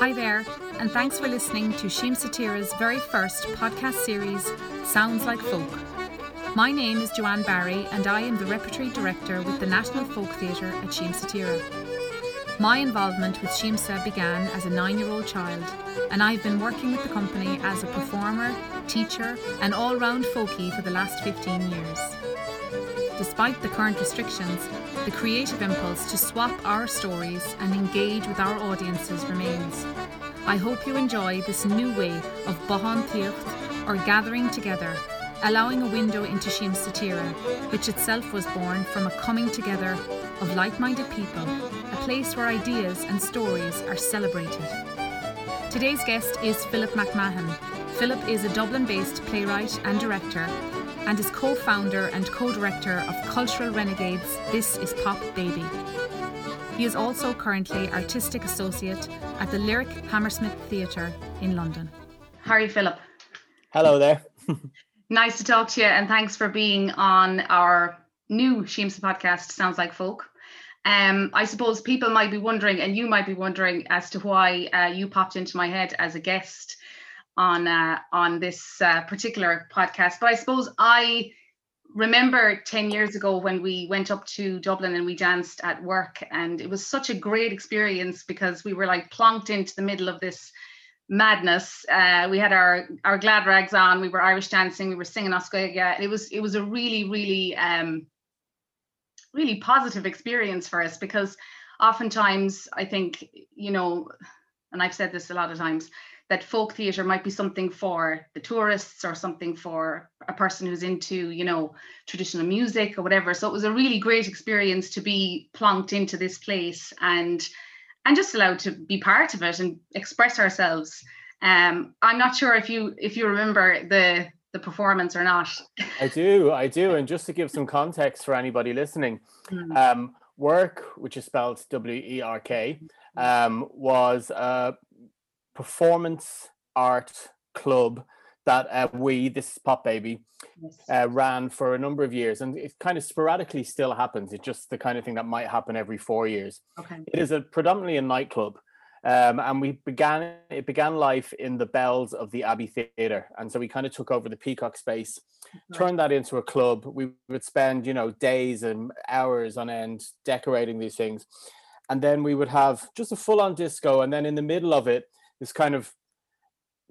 Hi there, and thanks for listening to Siamsa Tíre's very first podcast series, Sounds Like Folk. My name is Joanne Barry, and I am the Repertory Director with the National Folk Theatre at Siamsa Tíre. My involvement with Siamsa began as a nine year old child, and I've been working with the company as a performer, teacher, and all round folkie for the last 15 years. Despite the current restrictions, the creative impulse to swap our stories and engage with our audiences remains. I hope you enjoy this new way of Bahan Tirth, or gathering together, allowing a window into Siamsa Tíre, which itself was born from a coming together of like minded people, a place where ideas and stories are celebrated. Today's guest is Philip McMahon. Philip is a Dublin based playwright and director and is co founder and co director of Cultural Renegades This Is Pop Baby. He is also currently artistic associate at the Lyric Hammersmith Theatre in London. Harry Philip. Hello there. nice to talk to you, and thanks for being on our new Siamsa podcast, Sounds Like Folk. Um, I suppose people might be wondering, and you might be wondering, as to why uh, you popped into my head as a guest on uh, on this uh, particular podcast. But I suppose I remember 10 years ago when we went up to Dublin and we danced at Werk, and it was such a great experience because we were like plonked into the middle of this madness. Uh, we had our our glad rags on. We were Irish dancing. We were singing Oscar. It was it was a really really um, really positive experience for us because oftentimes I think, you know, and I've said this a lot of times, that folk theatre might be something for the tourists or something for a person who's into, you know, traditional music or whatever. So it was a really great experience to be plonked into this place and and just allowed to be part of it and express ourselves. Um, I'm not sure if you if you remember the the performance or not. I do, I do. And just to give some context for anybody listening, mm. um, Werk, which is spelled W E R K, um, was a performance art club that uh, we, this is Pop Baby, yes. uh, ran for a number of years, and it kind of sporadically still happens. It's just the kind of thing that might happen every four years. Okay. It is a predominantly a nightclub, um, and we began it began life in the bells of the Abbey Theatre, and so we kind of took over the Peacock space, right. turned that into a club. We would spend you know days and hours on end decorating these things, and then we would have just a full on disco, and then in the middle of it, this kind of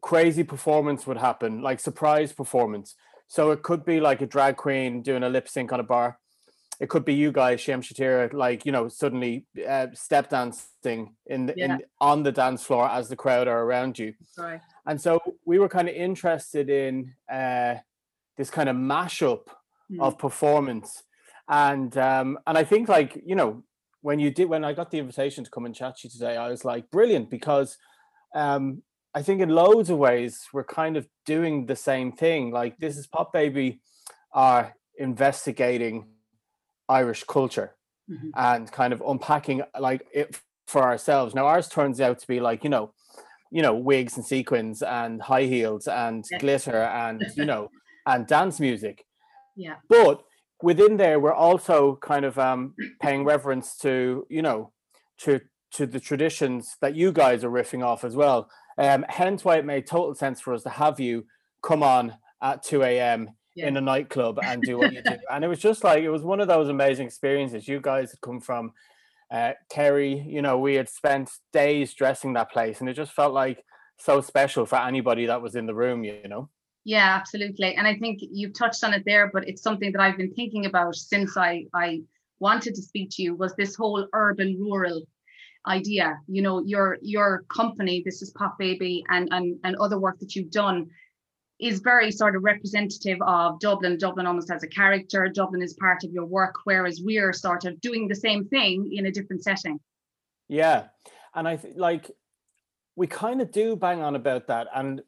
crazy performance would happen, like surprise performance. So it could be like a drag queen doing a lip sync on a bar it could be you guys, Siamsa Tíre, like you know, suddenly uh, step dancing in, the, yeah. in on the dance floor as the crowd are around you. Right. And so we were kind of interested in uh, this kind of mashup mm. of performance, and um, and I think like you know when you did when I got the invitation to come and chat to you today, I was like brilliant because um, I think in loads of ways we're kind of doing the same thing. Like this is Pop Baby are investigating Irish culture mm-hmm. and kind of unpacking like it for ourselves. Now ours turns out to be like, you know, you know, wigs and sequins and high heels and yeah. glitter and you know, and dance music. Yeah. But within there we're also kind of um paying reverence to, you know, to to the traditions that you guys are riffing off as well. Um, hence why it made total sense for us to have you come on at 2 a.m yeah. in a nightclub and do what you do. And it was just like it was one of those amazing experiences. You guys had come from uh, Kerry, you know, we had spent days dressing that place, and it just felt like so special for anybody that was in the room, you know. Yeah, absolutely. And I think you've touched on it there, but it's something that I've been thinking about since I I wanted to speak to you was this whole urban rural idea. You know, your your company, this is Pop Baby, and and and other work that you've done is very sort of representative of Dublin. Dublin almost has a character. Dublin is part of your work, whereas we're sort of doing the same thing in a different setting. Yeah, and I th- like we kind of do bang on about that, and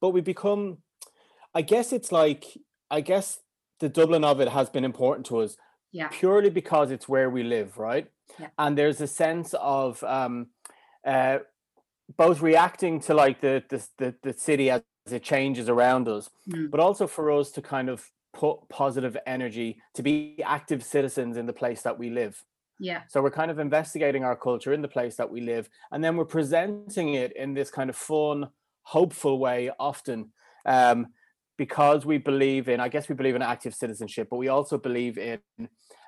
but we become. I guess it's like I guess the Dublin of it has been important to us. Yeah. Purely because it's where we live, right? Yeah. And there's a sense of um, uh, both reacting to like the the the, the city as it changes around us, mm. but also for us to kind of put positive energy to be active citizens in the place that we live. Yeah. So we're kind of investigating our culture in the place that we live, and then we're presenting it in this kind of fun, hopeful way often. Um, because we believe in, I guess we believe in active citizenship, but we also believe in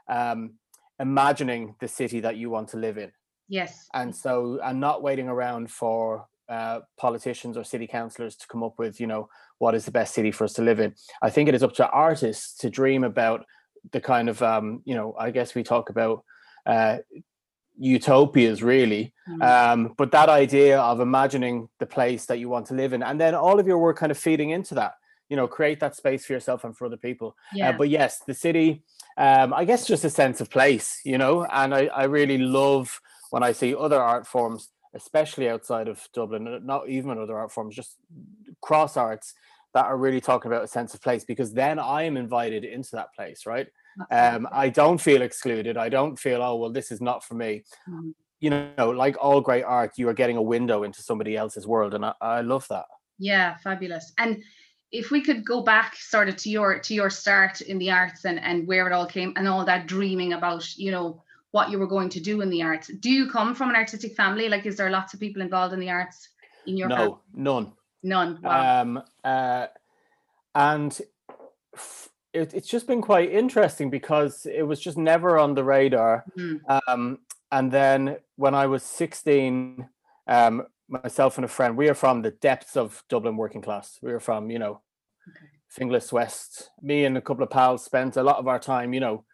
um, imagining the city that you want to live in. Yes. And so, and not waiting around for uh, politicians or city councillors to come up with, you know, what is the best city for us to live in. I think it is up to artists to dream about the kind of, um, you know, I guess we talk about uh, utopias really mm. um, but that idea of imagining the place that you want to live in and then all of your work kind of feeding into that you know create that space for yourself and for other people uh, yeah. Uh, but yes the city um, i guess just a sense of place you know and I, I really love when i see other art forms especially outside of dublin not even other art forms just cross arts that are really talking about a sense of place because then i am invited into that place right um, I don't feel excluded. I don't feel, oh, well, this is not for me. Mm. You know, like all great art, you are getting a window into somebody else's world. And I, I love that. Yeah, fabulous. And if we could go back sort of to your to your start in the arts and, and where it all came and all that dreaming about, you know, what you were going to do in the arts. Do you come from an artistic family? Like is there lots of people involved in the arts in your No, family? none. None. Wow. Um uh and f- it, it's just been quite interesting because it was just never on the radar. Mm. Um, and then when I was 16, um, myself and a friend, we are from the depths of Dublin working class. We are from, you know, okay. Finglas West. Me and a couple of pals spent a lot of our time, you know,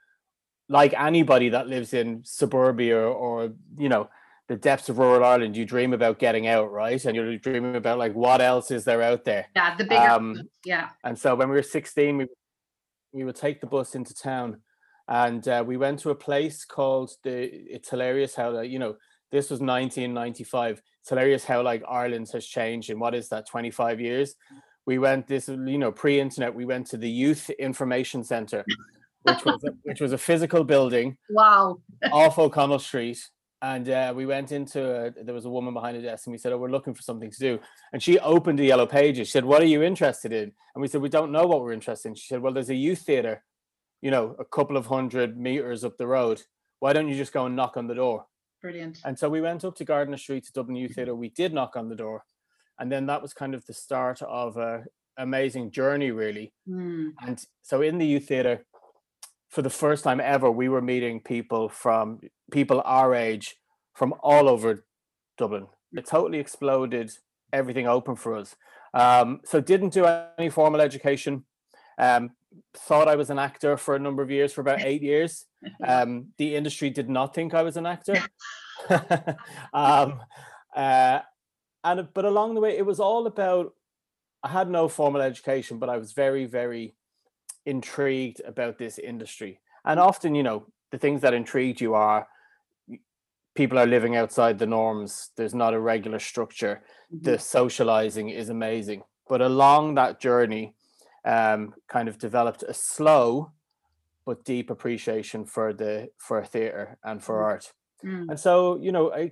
like anybody that lives in suburbia or, or you know, the depths of rural Ireland, you dream about getting out, right? And you're dreaming about like what else is there out there? Yeah, the bigger, um, yeah. And so when we were 16, we we would take the bus into town and uh, we went to a place called the it's hilarious how the, you know this was 1995 it's hilarious how like ireland has changed in what is that 25 years? We went this you know pre-internet we went to the youth information center which was a, which was a physical building wow. off o'connell street. And uh, we went into a, there was a woman behind the desk and we said oh we're looking for something to do. And she opened the yellow pages. She said what are you interested in? And we said we don't know what we're interested in. She said well there's a youth theater you know a couple of hundred meters up the road. Why don't you just go and knock on the door brilliant and so we went up to gardiner street to dublin youth theater we did knock on the door and then that was kind of the start of a amazing journey really mm. and so in the youth theater for the first time ever, we were meeting people from people our age from all over Dublin. It totally exploded everything open for us. Um, so didn't do any formal education. Um, thought I was an actor for a number of years, for about eight years. Um, the industry did not think I was an actor. um, uh, and but along the way, it was all about. I had no formal education, but I was very, very intrigued about this industry. And often, you know, the things that intrigued you are people are living outside the norms. There's not a regular structure. Mm-hmm. The socializing is amazing. But along that journey, um, kind of developed a slow but deep appreciation for the for theater and for mm-hmm. art. Mm. And so, you know, I,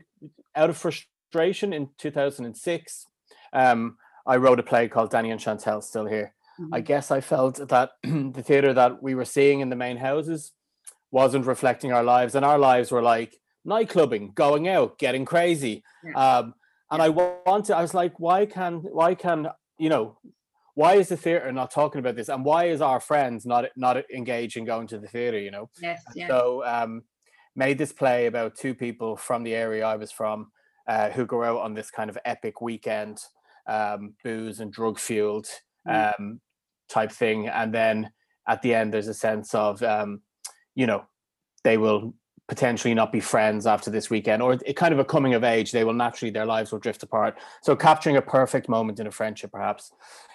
out of frustration in 2006, um, I wrote a play called Danny and Chantelle Still Here. Mm-hmm. I guess I felt that the theater that we were seeing in the main houses wasn't reflecting our lives, and our lives were like nightclubbing, going out, getting crazy. Yeah. Um, and I wanted, I was like, why can, why can, you know, why is the theater not talking about this, and why is our friends not not engaged in going to the theater? You know. Yes. yes. So um, made this play about two people from the area I was from uh, who go out on this kind of epic weekend, um, booze and drug fueled mm. um, type thing and then at the end there's a sense of um, you know they will potentially not be friends after this weekend or it kind of a coming of age they will naturally their lives will drift apart. So capturing a perfect moment in a friendship perhaps.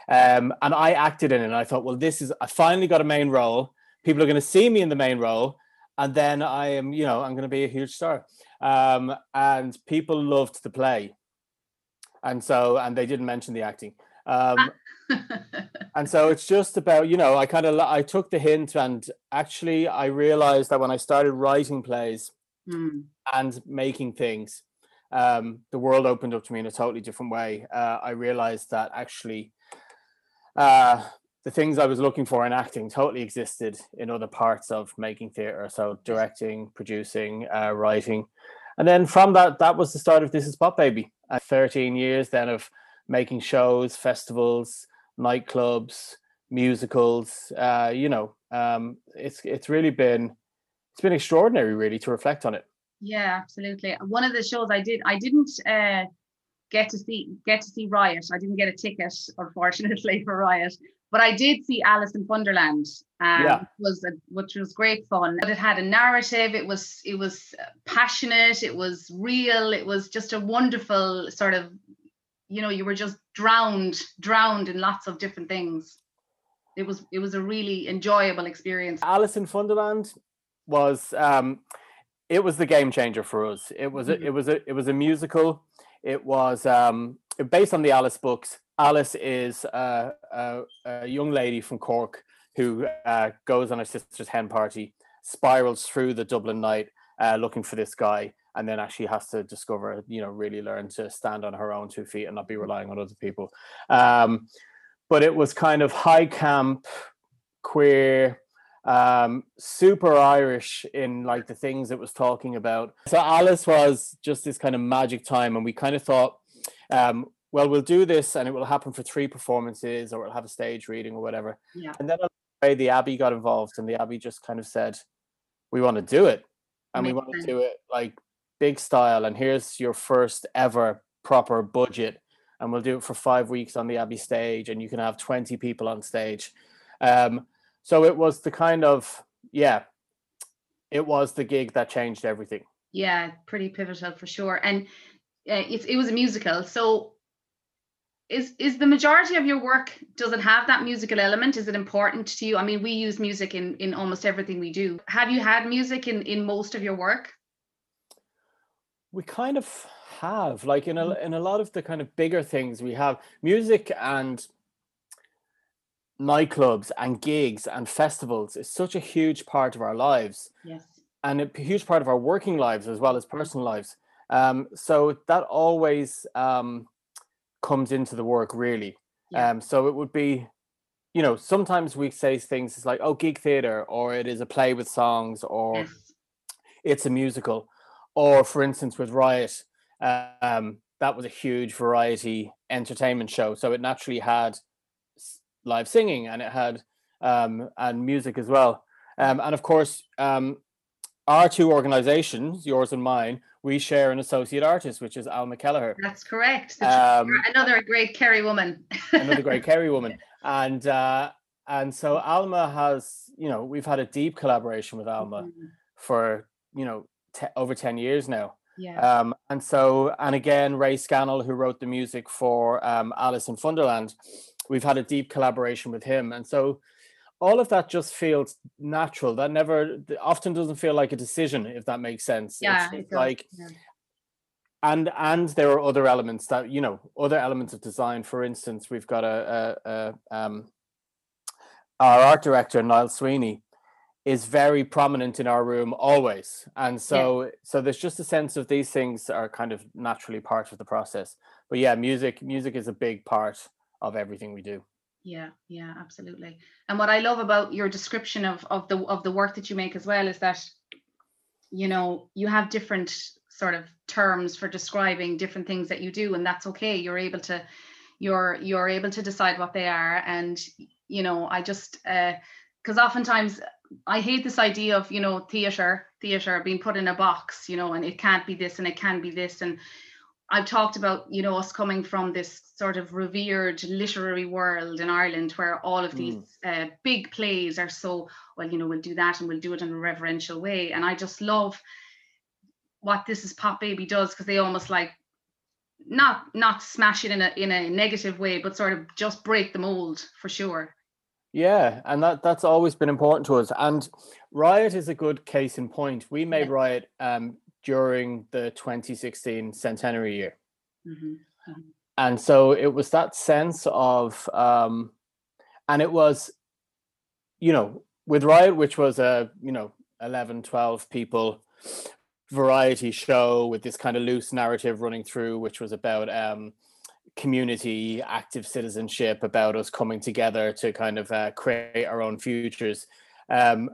Um, and i acted in it and i thought well this is i finally got a main role. People are going to see me in the main role and then i am you know i'm going to be a huge star. Um, and people loved the play. And so and they didn't mention the acting um, and so it's just about you know i kind of i took the hint and actually i realized that when i started writing plays mm. and making things um, the world opened up to me in a totally different way uh, i realized that actually uh, the things I was looking for in acting totally existed in other parts of making theatre. So directing, producing, uh, writing, and then from that, that was the start of This Is Pop Baby. Uh, Thirteen years then of making shows, festivals, nightclubs, musicals. Uh, you know, um, it's it's really been it's been extraordinary, really, to reflect on it. Yeah, absolutely. One of the shows I did, I didn't uh, get to see get to see Riot. I didn't get a ticket, unfortunately, for Riot, but I did see Alice in Wonderland. Um, yeah. was a, which was great fun. But it had a narrative. It was it was passionate. It was real. It was just a wonderful sort of, you know, you were just drowned drowned in lots of different things. It was it was a really enjoyable experience. Alice in Wonderland was um, it was the game changer for us. It was mm-hmm. a, it was a it was a musical. It was um, based on the Alice books Alice is a, a, a young lady from Cork who uh, goes on her sister's hen party, spirals through the Dublin night uh, looking for this guy, and then actually has to discover, you know, really learn to stand on her own two feet and not be relying on other people. Um, but it was kind of high camp, queer, um, super Irish in like the things it was talking about. So Alice was just this kind of magic time, and we kind of thought um, well, we'll do this and it will happen for three performances or we'll have a stage reading or whatever. Yeah. And then the Abbey got involved and the Abbey just kind of said, we want to do it. And Makes we want to do it like big style. And here's your first ever proper budget. And we'll do it for five weeks on the Abbey stage and you can have 20 people on stage. Um, so it was the kind of, yeah, it was the gig that changed everything. Yeah, pretty pivotal for sure. And uh, it, it was a musical. So is is the majority of your work does it have that musical element is it important to you i mean we use music in in almost everything we do have you had music in in most of your work we kind of have like in a mm. in a lot of the kind of bigger things we have music and nightclubs and gigs and festivals is such a huge part of our lives yes and a huge part of our working lives as well as personal lives um so that always um comes into the work really. Yeah. Um, so it would be, you know, sometimes we say things like, oh, gig theater, or it is a play with songs, or yes. it's a musical, or for instance with Riot, um, that was a huge variety entertainment show. So it naturally had live singing and it had um, and music as well. Um, and of course, um, our two organizations, yours and mine, we share an associate artist, which is Alma Kelleher. That's correct. Um, another great Kerry woman. another great Kerry woman. And uh, and so Alma has, you know, we've had a deep collaboration with Alma mm-hmm. for, you know, over 10 years now. Yeah. Um, and so, and again, Ray Scannell, who wrote the music for um, Alice in Wonderland, we've had a deep collaboration with him. And so, all of that just feels natural. That never often doesn't feel like a decision, if that makes sense. Yeah, it's like yeah. and and there are other elements that you know, other elements of design. For instance, we've got a, a, a um our art director Niall Sweeney is very prominent in our room always. And so yeah. so there's just a sense of these things are kind of naturally part of the process. But yeah music music is a big part of everything we do. Yeah yeah absolutely. And what i love about your description of of the of the work that you make as well is that you know you have different sort of terms for describing different things that you do and that's okay. You're able to you're you're able to decide what they are. And you know i just uh because oftentimes i hate this idea of you know theater theater being put in a box you know and it can't be this and it can be this and I've talked about, you know, us coming from this sort of revered literary world in Ireland where all of these mm. uh, big plays are so, well, you know, we'll do that and we'll do it in a reverential way. And I just love what This Is Pop Baby does because they almost like not not smash it in a in a negative way, but sort of just break the mold for sure. Yeah, and that that's always been important to us. And Riot is a good case in point. We made yeah. Riot um, during the 2016 centenary year. Mm-hmm. Mm-hmm. And so it was that sense of, um, and it was, you know, with Riot, which was a, you know, 11, 12 people variety show with this kind of loose narrative running through, which was about, um, community, active citizenship, about us coming together to kind of uh, create our own futures. Um,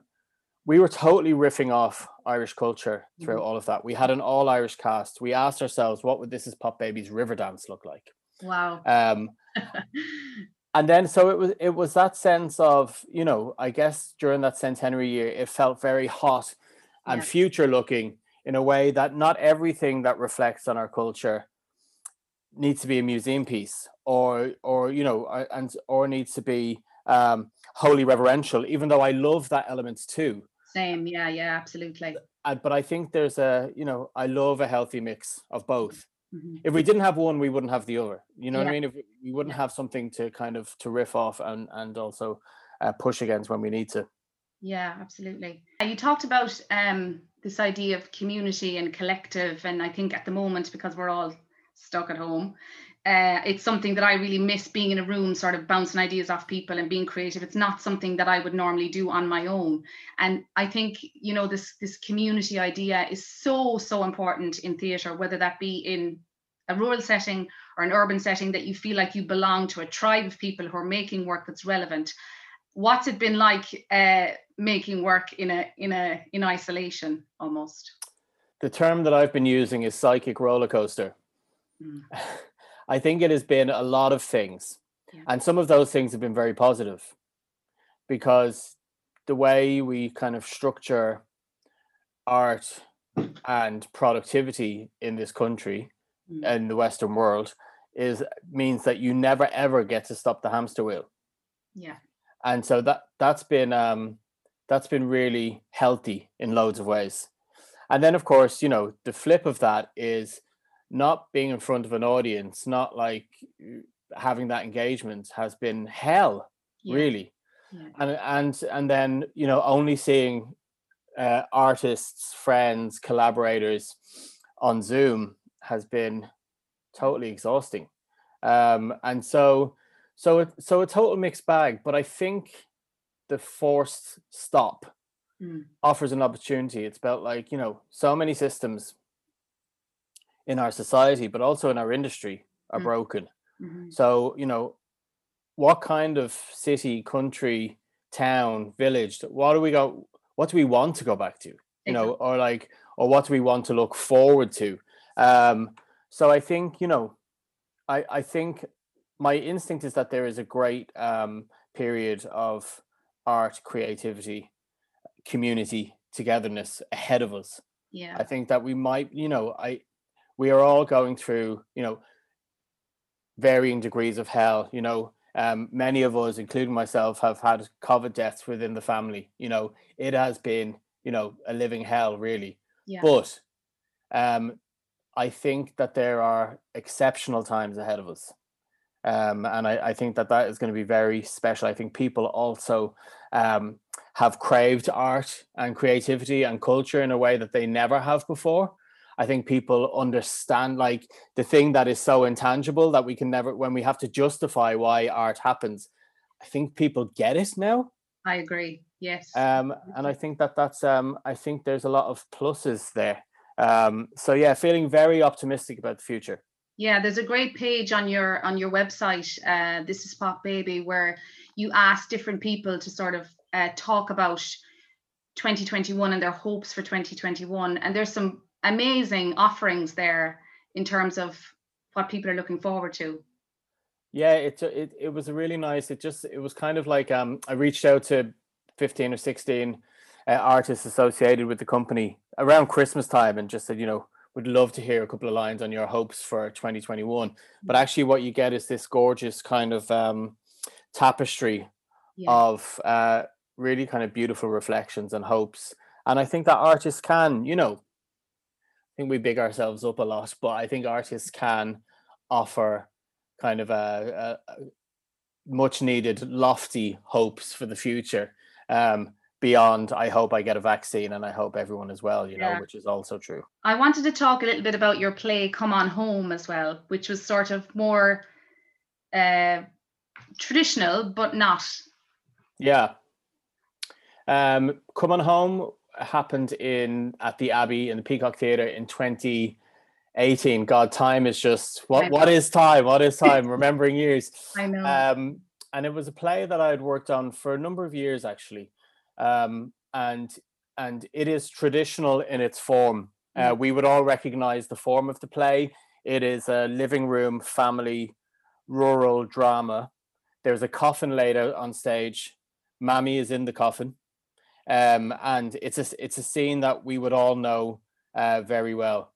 we were totally riffing off Irish culture throughout Mhm. all of that. We had an all Irish cast. We asked ourselves, what would This Is Pop Baby's River Dance look like? Wow. Um, and then so it was it was that sense of you know i guess during that centenary year it felt very hot and Yeah. future looking in a way that not everything that reflects on our culture needs to be a museum piece or or you know uh, and or needs to be um wholly reverential even though i love that element too Same. Yeah. Yeah. Absolutely. uh, but i think there's a you know i love a healthy mix of both Mhm. if we didn't have one we wouldn't have the other you know what i mean if we- we wouldn't Yeah. have something to kind of to riff off and and also uh, push against when we need to Yeah, absolutely. You talked about um, this idea of community and collective, and I think at the moment, because we're all stuck at home, uh, it's something that I really miss being in a room, sort of bouncing ideas off people and being creative. It's not something that I would normally do on my own, and I think you know this this community idea is so so important in theatre, whether that be in a rural setting or an urban setting, that you feel like you belong to a tribe of people who are making work that's relevant. What's it been like uh, making work in a in a in isolation almost? The term that i've been using is psychic roller coaster Mm. i think it has been a lot of things Yeah. and some of those things have been very positive because the way we kind of structure art and productivity in this country Mm. in the western world is means that you never ever get to stop the hamster wheel yeah and so that that's been um that's been really healthy in loads of ways and then of course you know the flip of that is not being in front of an audience not like having that engagement has been hell yeah, really yeah. and and and then you know only seeing uh, artists friends collaborators on zoom has been totally exhausting um and so so it so a total mixed bag but i think the forced stop Mm. offers an opportunity it's about like you know so many systems in our society but also in our industry are Mm. broken Mhm. so, you know, what kind of city, country, town, village, what do we go what do we want to go back to? You know, or like or what do we want to look forward to? Um so I think, you know, I I think my instinct is that there is a great um period of art, creativity, community, togetherness ahead of us. yeah I think that we might, you know, I we are all going through, you know, varying degrees of hell. You know, um, many of us, including myself, have had COVID deaths within the family. You know, it has been, you know, a living hell, really. yeah But um, I think that there are exceptional times ahead of us. Um, and I, I think that that is going to be very special. I think people also um, have craved art and creativity and culture in a way that they never have before. I think people understand like the thing that is so intangible that we can never, when we have to justify why art happens, I think people get it now. i agree yes Um, and I think that that's, um, I think there's a lot of pluses there. Um, so yeah, feeling very optimistic about the future. Yeah, there's a great page on your on your website. Uh, this is Pop Baby, where you ask different people to sort of uh, talk about 2021 and their hopes for 2021. And there's some amazing offerings there in terms of what people are looking forward to. Yeah, it it it was really nice. It just it was kind of like um I reached out to fifteen or sixteen uh, artists associated with the company around Christmas time and just said you know would love to hear a couple of lines on your hopes for 2021. But actually, what you get is this gorgeous kind of um tapestry Yeah, of uh really kind of beautiful reflections and hopes. And I think that artists can, you know, I think we big ourselves up a lot, but I think artists can offer kind of a, a, a much needed lofty hopes for the future um beyond i hope i get a vaccine and i hope everyone as well you know which is also true. I wanted to talk a little bit about your play Come On Home as well, which was sort of more uh, traditional, but not. yeah. Um come on home happened in at the abbey in the peacock theater in 2018 god time is just what what is time? What is time? Remembering years. I know. Um and it was a play that I had worked on for a number of years actually. Um and and it is traditional in its form. Uh, Mm. we would all recognize the form of the play. It is a living room family rural drama. There's a coffin laid out on stage. Mammy is in the coffin um and it's a it's a scene that we would all know uh very well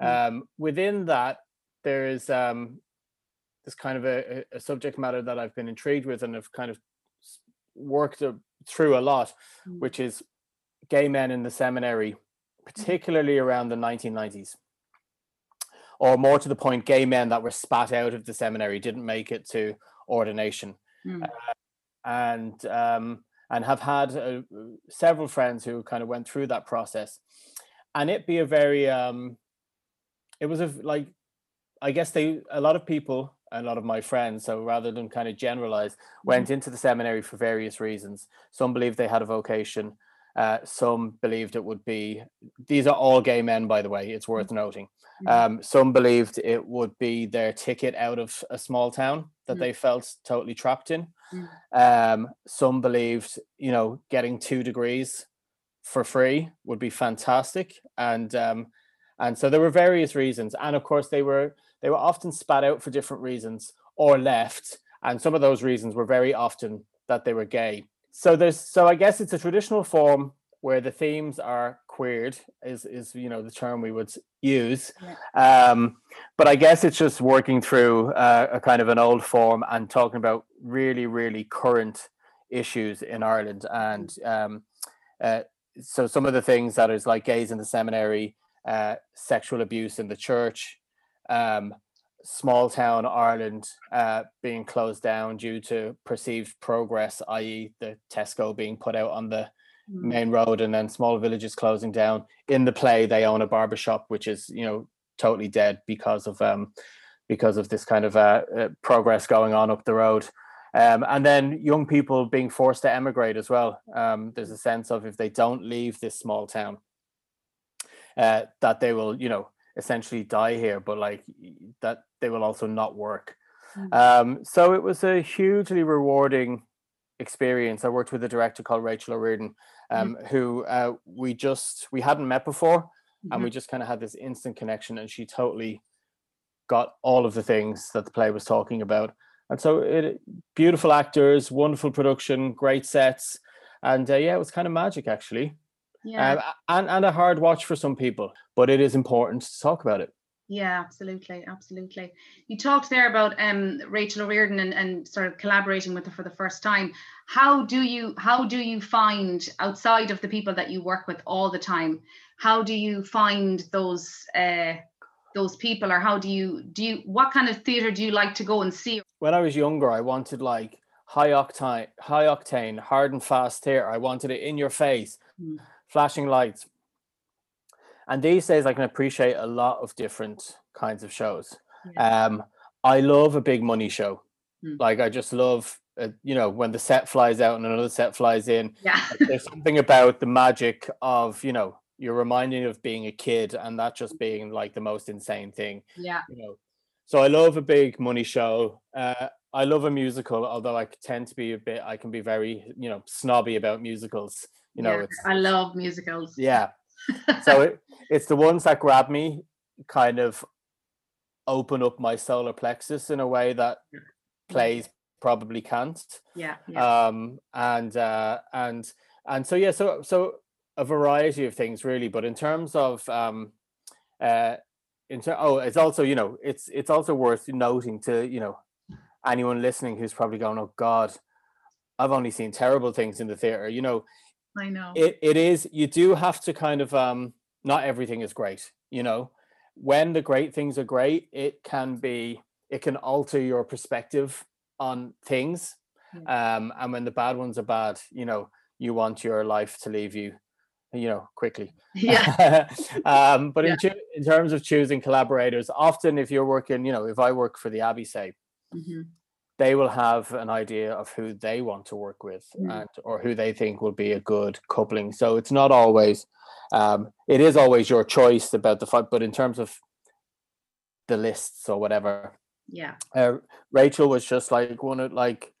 Mm. um, within that, there is um, this kind of a, a- subject matter that I've been intrigued with and have kind of worked through a lot, Mm. which is gay men in the seminary, particularly around the 1990s. Or more to the point, gay men that were spat out of the seminary didn't make it to ordination Mm. and um, and have had uh, several friends who kind of went through that process, and it be a very um, it was a like I guess they a lot of people a lot of my friends so rather than kind of generalize went into the seminary for various reasons some believed they had a vocation uh, some believed it would be these are all gay men by the way it's worth noting Mhm. um, some believed it would be their ticket out of a small town that Mm. they felt totally trapped in. Um, some believed you know getting two degrees for free would be fantastic. And um, and so there were various reasons. And of course they were they were often spat out for different reasons or left. And some of those reasons were very often that they were gay. So there's so i guess it's a traditional form where the themes are queered is is you know the term we would use um but i guess it's just working through uh, a kind of an old form and talking about really really current issues in ireland and um uh, so some of the things that is like gays in the seminary uh, sexual abuse in the church, um, small town Ireland uh, being closed down due to perceived progress, i.e., the Tesco being put out on the Mm. main road and then small villages closing down. In the play, they own a barbershop, which is you know totally dead because of um, because of this kind of uh, uh, progress going on up the road. Um, and then young people being forced to emigrate as well. Um, there's a sense of if they don't leave this small town, uh, that they will, you know, essentially die here, but like that they will also not work. Mm. Um, so it was a hugely rewarding experience. I worked with a director called Rachel O'Riordan, um, who uh, we just we hadn't met before, and Mhm. we just kind of had this instant connection, and she totally got all of the things that the play was talking about. And so, it beautiful actors, wonderful production, great sets, and uh, yeah, it was kind of magic actually, yeah um, and and a hard watch for some people, but it is important to talk about it. Yeah, absolutely, absolutely. You talked there about um, Rachel O'Riordan and, and sort of collaborating with her for the first time. How do you how do you find outside of the people that you work with all the time? How do you find those uh, those people, or how do you do you what kind of theatre do you like to go and see? When I was younger, I wanted like high octane, high octane, hard and fast theater. I wanted it in your face, Mm. flashing lights. And these days, I can appreciate a lot of different kinds of shows. Yeah. Um, I love a big money show. Mm. Like I just love, uh, you know, when the set flies out and another set flies in. Yeah, There's something about the magic of, you know, you're reminding of being a kid and that just being like the most insane thing yeah, you know so i love a big money show uh i love a musical although i tend to be a bit i can be very you know snobby about musicals you know yeah. I love musicals. yeah so it, it's the ones that grab me kind of open up my solar plexus in a way that plays probably can't. Yeah, yeah. um and uh and and so yeah so so a variety of things really. But in terms of um uh in ter- oh it's also you know it's it's also worth noting to you know anyone listening who's probably going oh god i've only seen terrible things in the theater. You know I know. it, it is you do have to kind of um not everything is great you know when the great things are great it can be it can alter your perspective on things um and when the bad ones are bad you know you want your life to leave you you know quickly yeah, um but Yeah. in, choo- in terms of choosing collaborators often if you're working you know if i work for the abbey say Mhm. They will have an idea of who they want to work with Mm. and or who they think will be a good coupling so it's not always um it is always your choice about the fight but in terms of the lists or whatever. Yeah. Uh, Rachel was just like one of like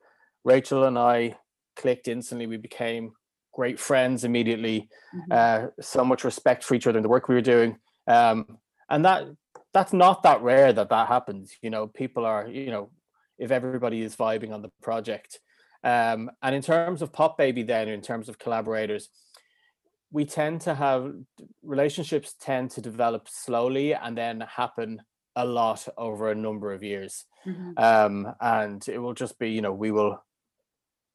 Rachel and I clicked instantly. We became great friends immediately. Mhm. Uh, so much respect for each other in the work we were doing. Um, and that that's not that rare that that happens. You know, people are you know if everybody is vibing on the project. Um, and in terms of Pop Baby, then in terms of collaborators, we tend to have relationships tend to develop slowly and then happen a lot over a number of years. Mhm. Um, and it will just be, you know, we will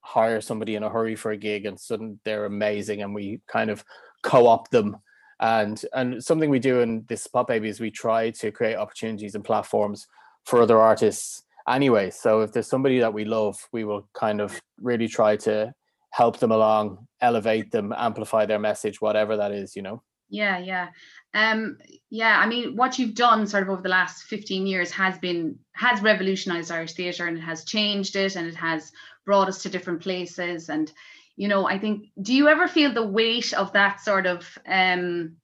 hire somebody in a hurry for a gig and suddenly they're amazing and we kind of co-opt them. And and something we do in this Pop Baby is we try to create opportunities and platforms for other artists anyway. So if there's somebody that we love, we will kind of really try to help them along, elevate them, amplify their message, whatever that is, you know. Yeah, yeah. Um, yeah, I mean, what you've done sort of over the last 15 years has been has revolutionized Irish theatre and it has changed it and it has brought us to different places. And, you know, I think do you ever feel the weight of that sort of um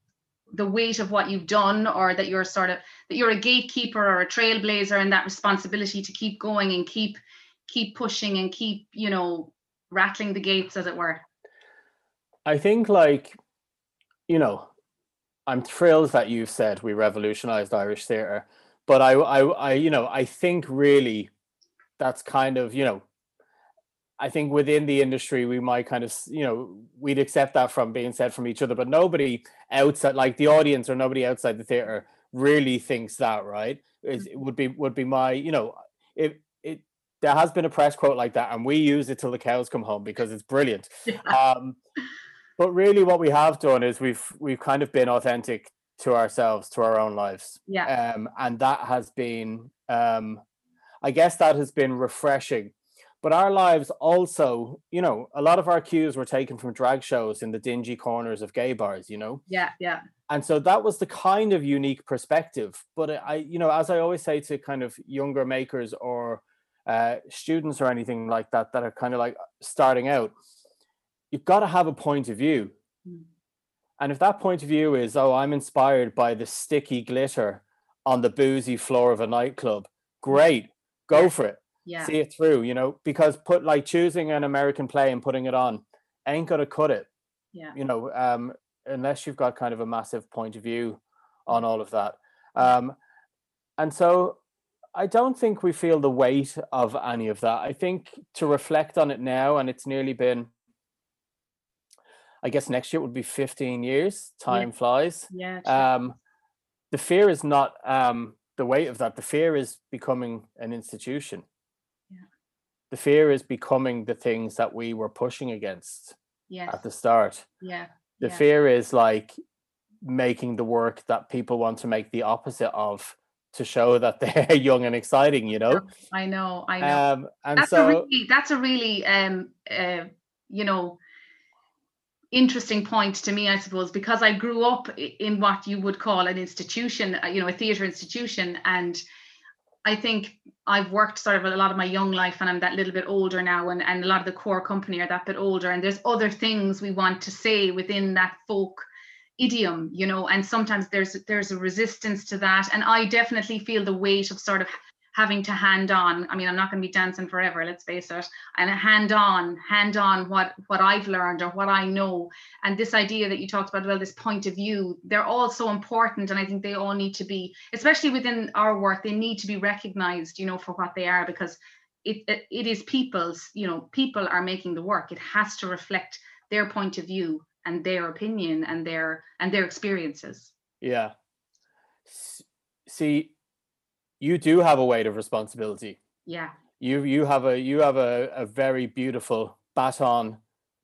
the weight of what you've done or that you're sort of that you're a gatekeeper or a trailblazer and that responsibility to keep going and keep keep pushing and keep, you know, rattling the gates as it were. I think like, you know, I'm thrilled that you've said we revolutionized Irish theatre, but I, I, I, you know, I think really that's kind of, you know, I think within the industry we might kind of, you know, we'd accept that from being said from each other, but nobody outside, like the audience or nobody outside the theatre, really thinks that, right? It, it would be would be my, you know, it it there has been a press quote like that, and we use it till the cows come home because it's brilliant. Um, but really, what we have done is we've we've kind of been authentic to ourselves, to our own lives, Yeah. um, and that has been, um, I guess, that has been refreshing. But our lives also, you know, a lot of our cues were taken from drag shows in the dingy corners of gay bars, you know, Yeah, yeah. and so that was the kind of unique perspective. But I, you know, as I always say to kind of younger makers or uh, students or anything like that that are kind of like starting out, you've got to have a point of view. Mm. And if that point of view is, oh, I'm inspired by the sticky glitter on the boozy floor of a nightclub, great, go Yeah. for it. Yeah. See it through, you know, because put like choosing an American play and putting it on ain't gonna cut it, Yeah. you know, um, unless you've got kind of a massive point of view on all of that. Um, and so I don't think we feel the weight of any of that. I think to reflect on it now, and it's nearly been, I guess next year would be 15 years. Time flies. Yeah. true. Um, the fear is not um, the weight of that. The fear is becoming an institution. The fear is becoming the things that we were pushing against yes. at the start. Yeah. The yeah. fear is like making the work that people want to make the opposite of to show that they're young and exciting, you know? I know. I know. Um, and that's so, a really that's a really um uh you know interesting point to me i suppose because i grew up in what you would call an institution uh, you know a theater institution and i think i've worked sort of a lot of my young life and i'm that little bit older now and, and a lot of the core company are that bit older. And there's other things we want to say within that folk idiom you know and sometimes there's there's a resistance to that. And i definitely feel the weight of sort of having to hand on i mean i'm not going to be dancing forever let's face it and hand on hand on what what i've learned or what i know. And this idea that you talked about well this point of view they're all so important and i think they all need to be especially within our work they need to be recognized you know for what they are because it it, it is people's you know people are making the work. It has to reflect their point of view and their opinion and their and their experiences. Yeah. See, you do have a weight of responsibility. yeah. You you have a you have a, a very beautiful baton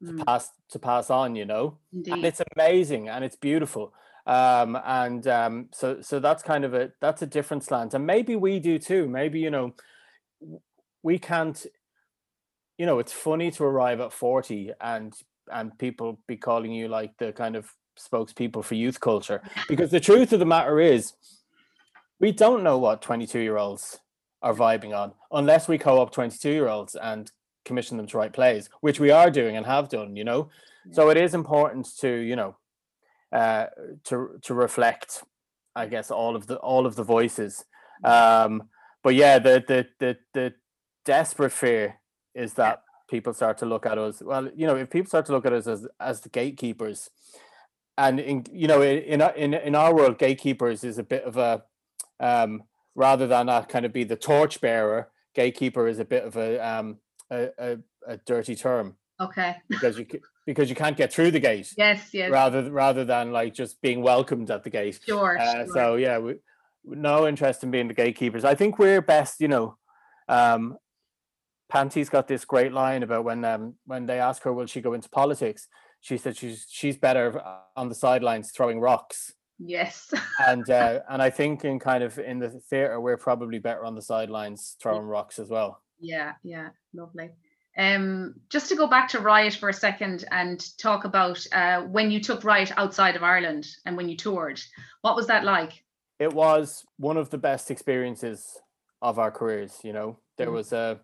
to mm, pass to pass on, you know? and it's amazing and it's beautiful. Um and um so so that's kind of a that's a different slant. And maybe we do too. Maybe you know we can't you know it's funny to arrive at 40 and and people be calling you like the kind of spokespeople for youth culture. Because the truth of the matter is we don't know what 22 year olds are vibing on unless we co-op 22 year olds and commission them to write plays which we are doing and have done you know? So it is important to you know uh to to reflect i guess all of the all of the voices. Um, but yeah, the the the the desperate fear is that people start to look at us. Well, you know, if people start to look at us as as the gatekeepers, and in you know in in in our world, gatekeepers is a bit of a um, rather than that kind of be the torchbearer. Gatekeeper is a bit of a um, a, a, a dirty term. Okay. Because you because you can't get through the gate. Yes, yes. Rather rather than like just being welcomed at the gate. Sure. Uh, sure. So yeah, we, no interest in being the gatekeepers. I think we're best, you know. Um, Panti's got this great line about when um when they ask her will she go into politics, she said she's she's better on the sidelines throwing rocks. Yes. And uh, and I think in kind of in the theatre we're probably better on the sidelines throwing rocks as well. Yeah, yeah, lovely. Um, just to go back to Riot for a second and talk about uh, when you took Riot outside of Ireland and when you toured, what was that like? It was one of the best experiences of our careers. You know, there Mhm. was a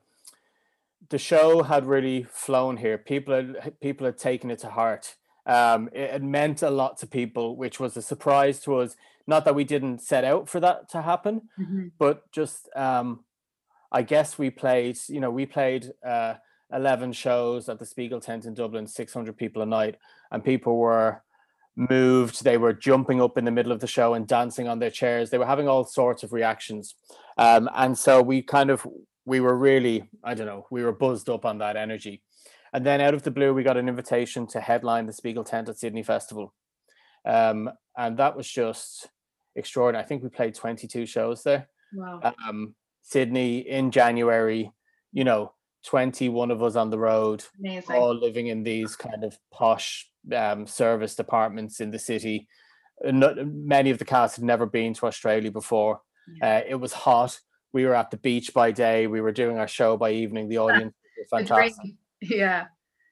the show had really flown here. People had people had taken it to heart. Um, it, it meant a lot to people, which was a surprise to us. Not that we didn't set out for that to happen, but just um, I guess we played. You know, we played uh, eleven shows at the Spiegel tent in Dublin, six hundred people a night, and people were moved. They were jumping up in the middle of the show and dancing on their chairs. They were having all sorts of reactions, um, and so we kind of we were really I don't know we were buzzed up on that energy. And then out of the blue, we got an invitation to headline the Spiegel tent at Sydney Festival, um, and that was just extraordinary. I think we played twenty two shows there Wow. um, Sydney in January, you know, 21 of us on the road, Amazing. all living in these kind of posh um, service departments in the city. Not, many of the cast had never been to Australia before. Yeah. Uh, it was hot. We were at the beach by day. We were doing our show by evening. The audience was fantastic. Yeah.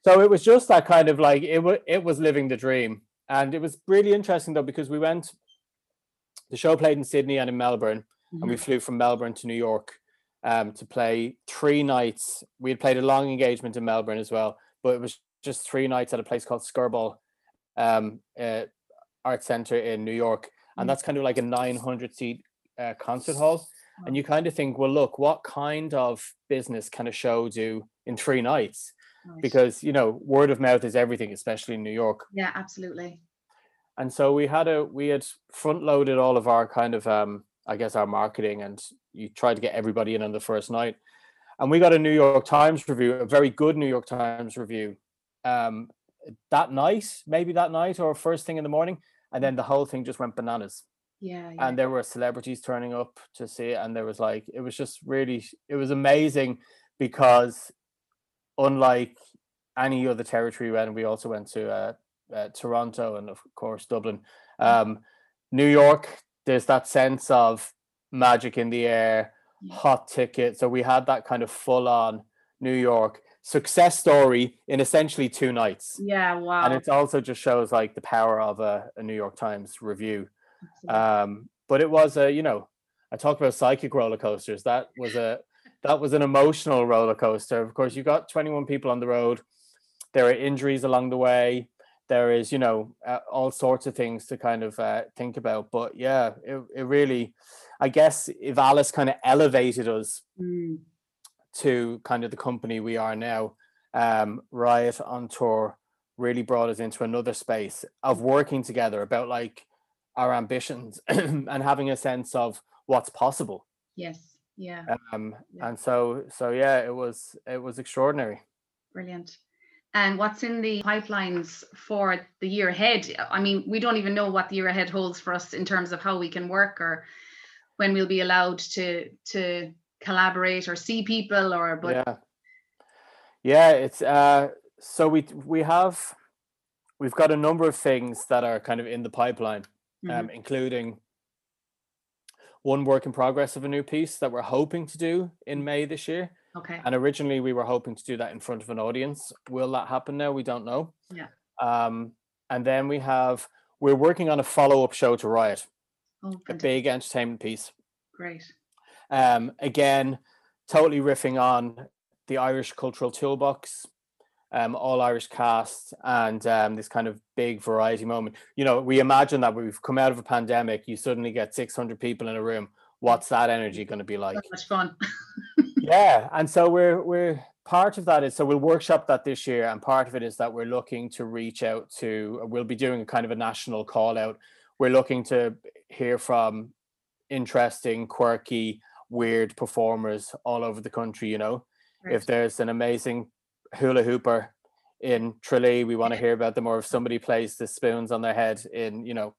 So it was just that kind of like it was it was living the dream. And it was really interesting though because we went the show played in Sydney and in Melbourne and we Mhm. flew from Melbourne to New York um, to play three nights. We had played a long engagement in Melbourne as well, but it was just three nights at a place called Skirball um, uh, Art Center in New York, and Mm. that's kind of like a 900 seat uh, concert hall. And you kind of think, well, look, what kind of business can a show do in three nights? Right. Because you know, word of mouth is everything, especially in New York yeah, absolutely. and so we had a we had front loaded all of our kind of um i guess our marketing and you tried to get everybody in on the first night and we got a new york times review a very good new york times review um that night maybe that night or first thing in the morning and then the whole thing just went bananas Yeah. yeah. and there were celebrities turning up to see it and there was like it was just really it was amazing because unlike any other territory when we also went to uh, uh, toronto and of course dublin um, new york there's that sense of magic in the air hot ticket so we had that kind of full on new york success story in essentially two nights. Yeah. Wow. and it also just shows like the power of a, a new york times review. Um but it was a you know i talk about psychic roller coasters. That was a that was an emotional roller coaster. Of course you got 21 people on the road. There are injuries along the way. There is you know uh, all sorts of things to kind of uh, think about. But yeah it, it really i guess if alice kind of elevated us Mm. to kind of the company we are now um riot on tour really brought us into another space of working together about like our ambitions and having a sense of what's possible. Yes. Yeah. um Yeah. and so so yeah it was it was extraordinary Brilliant. And what's in the pipelines for the year ahead? I mean, we don't even know what the year ahead holds for us in terms of how we can work or when we'll be allowed to to collaborate or see people or but yeah yeah it's uh so we we have we've got a number of things that are kind of in the pipeline Mhm. um including one work in progress of a new piece that we're hoping to do in May this year okay. And originally we were hoping to do that in front of an audience. Will that happen now? We don't know. Yeah. Um, and then we have we're working on a follow-up show to Riot, Oh, a big entertainment piece. great. Um, again, totally riffing on the Irish cultural toolbox, um, all Irish cast, and um, this kind of big variety moment. You know, we imagine that we've come out of a pandemic, you suddenly get 600 people in a room. what's that energy going to be like? So much fun. yeah, and so we're we're part of that is so we'll workshop that this year, and part of it is that we're looking to reach out to. We'll be doing a kind of a national call out. We're looking to hear from interesting, quirky, weird performers all over the country. You know, right. if there's an amazing hula hooper in Tralee, we want to hear about them, or if somebody plays the spoons on their head in, you know,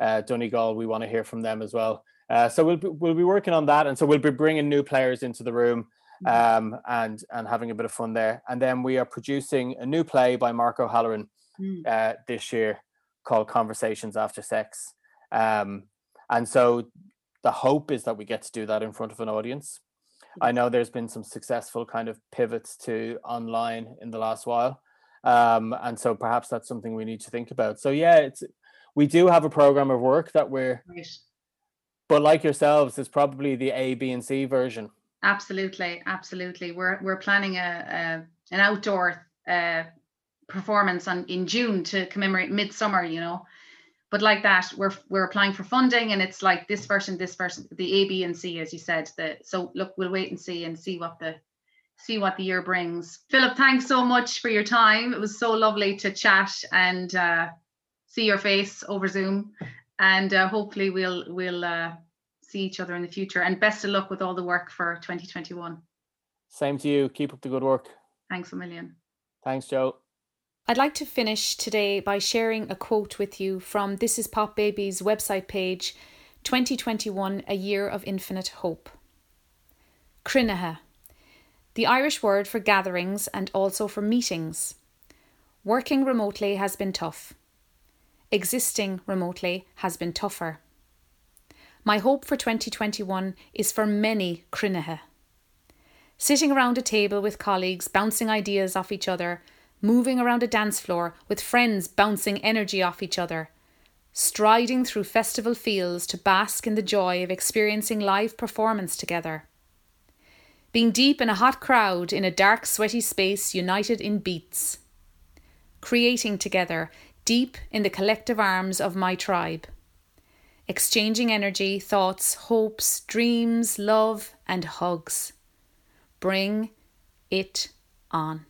uh, Donegal, we want to hear from them as well. Uh, so we'll be, we'll be working on that, and so we'll be bringing new players into the room mm-hmm. um, and and having a bit of fun there. And then we are producing a new play by Mark O'Halloran mm. uh, this year called Conversations After Sex. Um, and so the hope is that we get to do that in front of an audience. I know there's been some successful kind of pivots to online in the last while. Um, and so perhaps that's something we need to think about. So yeah, it's we do have a program of work that we're right. but like yourselves, it's probably the A, B, and C version. Absolutely, absolutely. We're we're planning a, a an outdoor uh, performance on in June to commemorate midsummer, you know. But like that, we're we're applying for funding and it's like this version, this version, the A, B, and C, as you said. The so look, we'll wait and see and see what the see what the year brings. Philip, thanks so much for your time. It was so lovely to chat and uh, see your face over Zoom, and uh, hopefully we'll we'll uh, see each other in the future. And best of luck with all the work for 2021. Same to you. Keep up the good work. Thanks a million. Thanks, Joe. I'd like to finish today by sharing a quote with you from This Is Pop Baby's website page 2021 A Year of Infinite Hope. Cruinnithe the Irish word for gatherings and also for meetings. Working remotely has been tough. Existing remotely has been tougher. My hope for 2021 is for many Cruinnithe. Sitting around a table with colleagues, bouncing ideas off each other, moving around a dance floor with friends bouncing energy off each other, striding through festival fields to bask in the joy of experiencing live performance together being deep in a hot crowd in a dark, sweaty space united in beats. Creating together, deep in the collective arms of my tribe. Exchanging energy, thoughts, hopes, dreams, love, and hugs. Bring it on.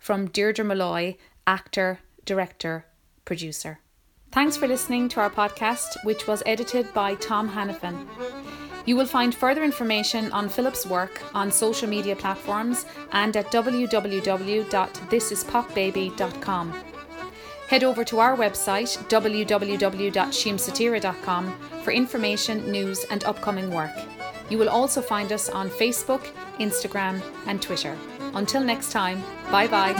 From Deirdre Malloy, actor, director, producer. Thanks for listening to our podcast, which was edited by Tom Hannafin. You will find further information on Philip's work on social media platforms and at www.thisispopbaby.com. Head over to our website www.siamsatire.com for information, news, and upcoming work. You will also find us on Facebook, Instagram, and Twitter. Until next time, bye bye.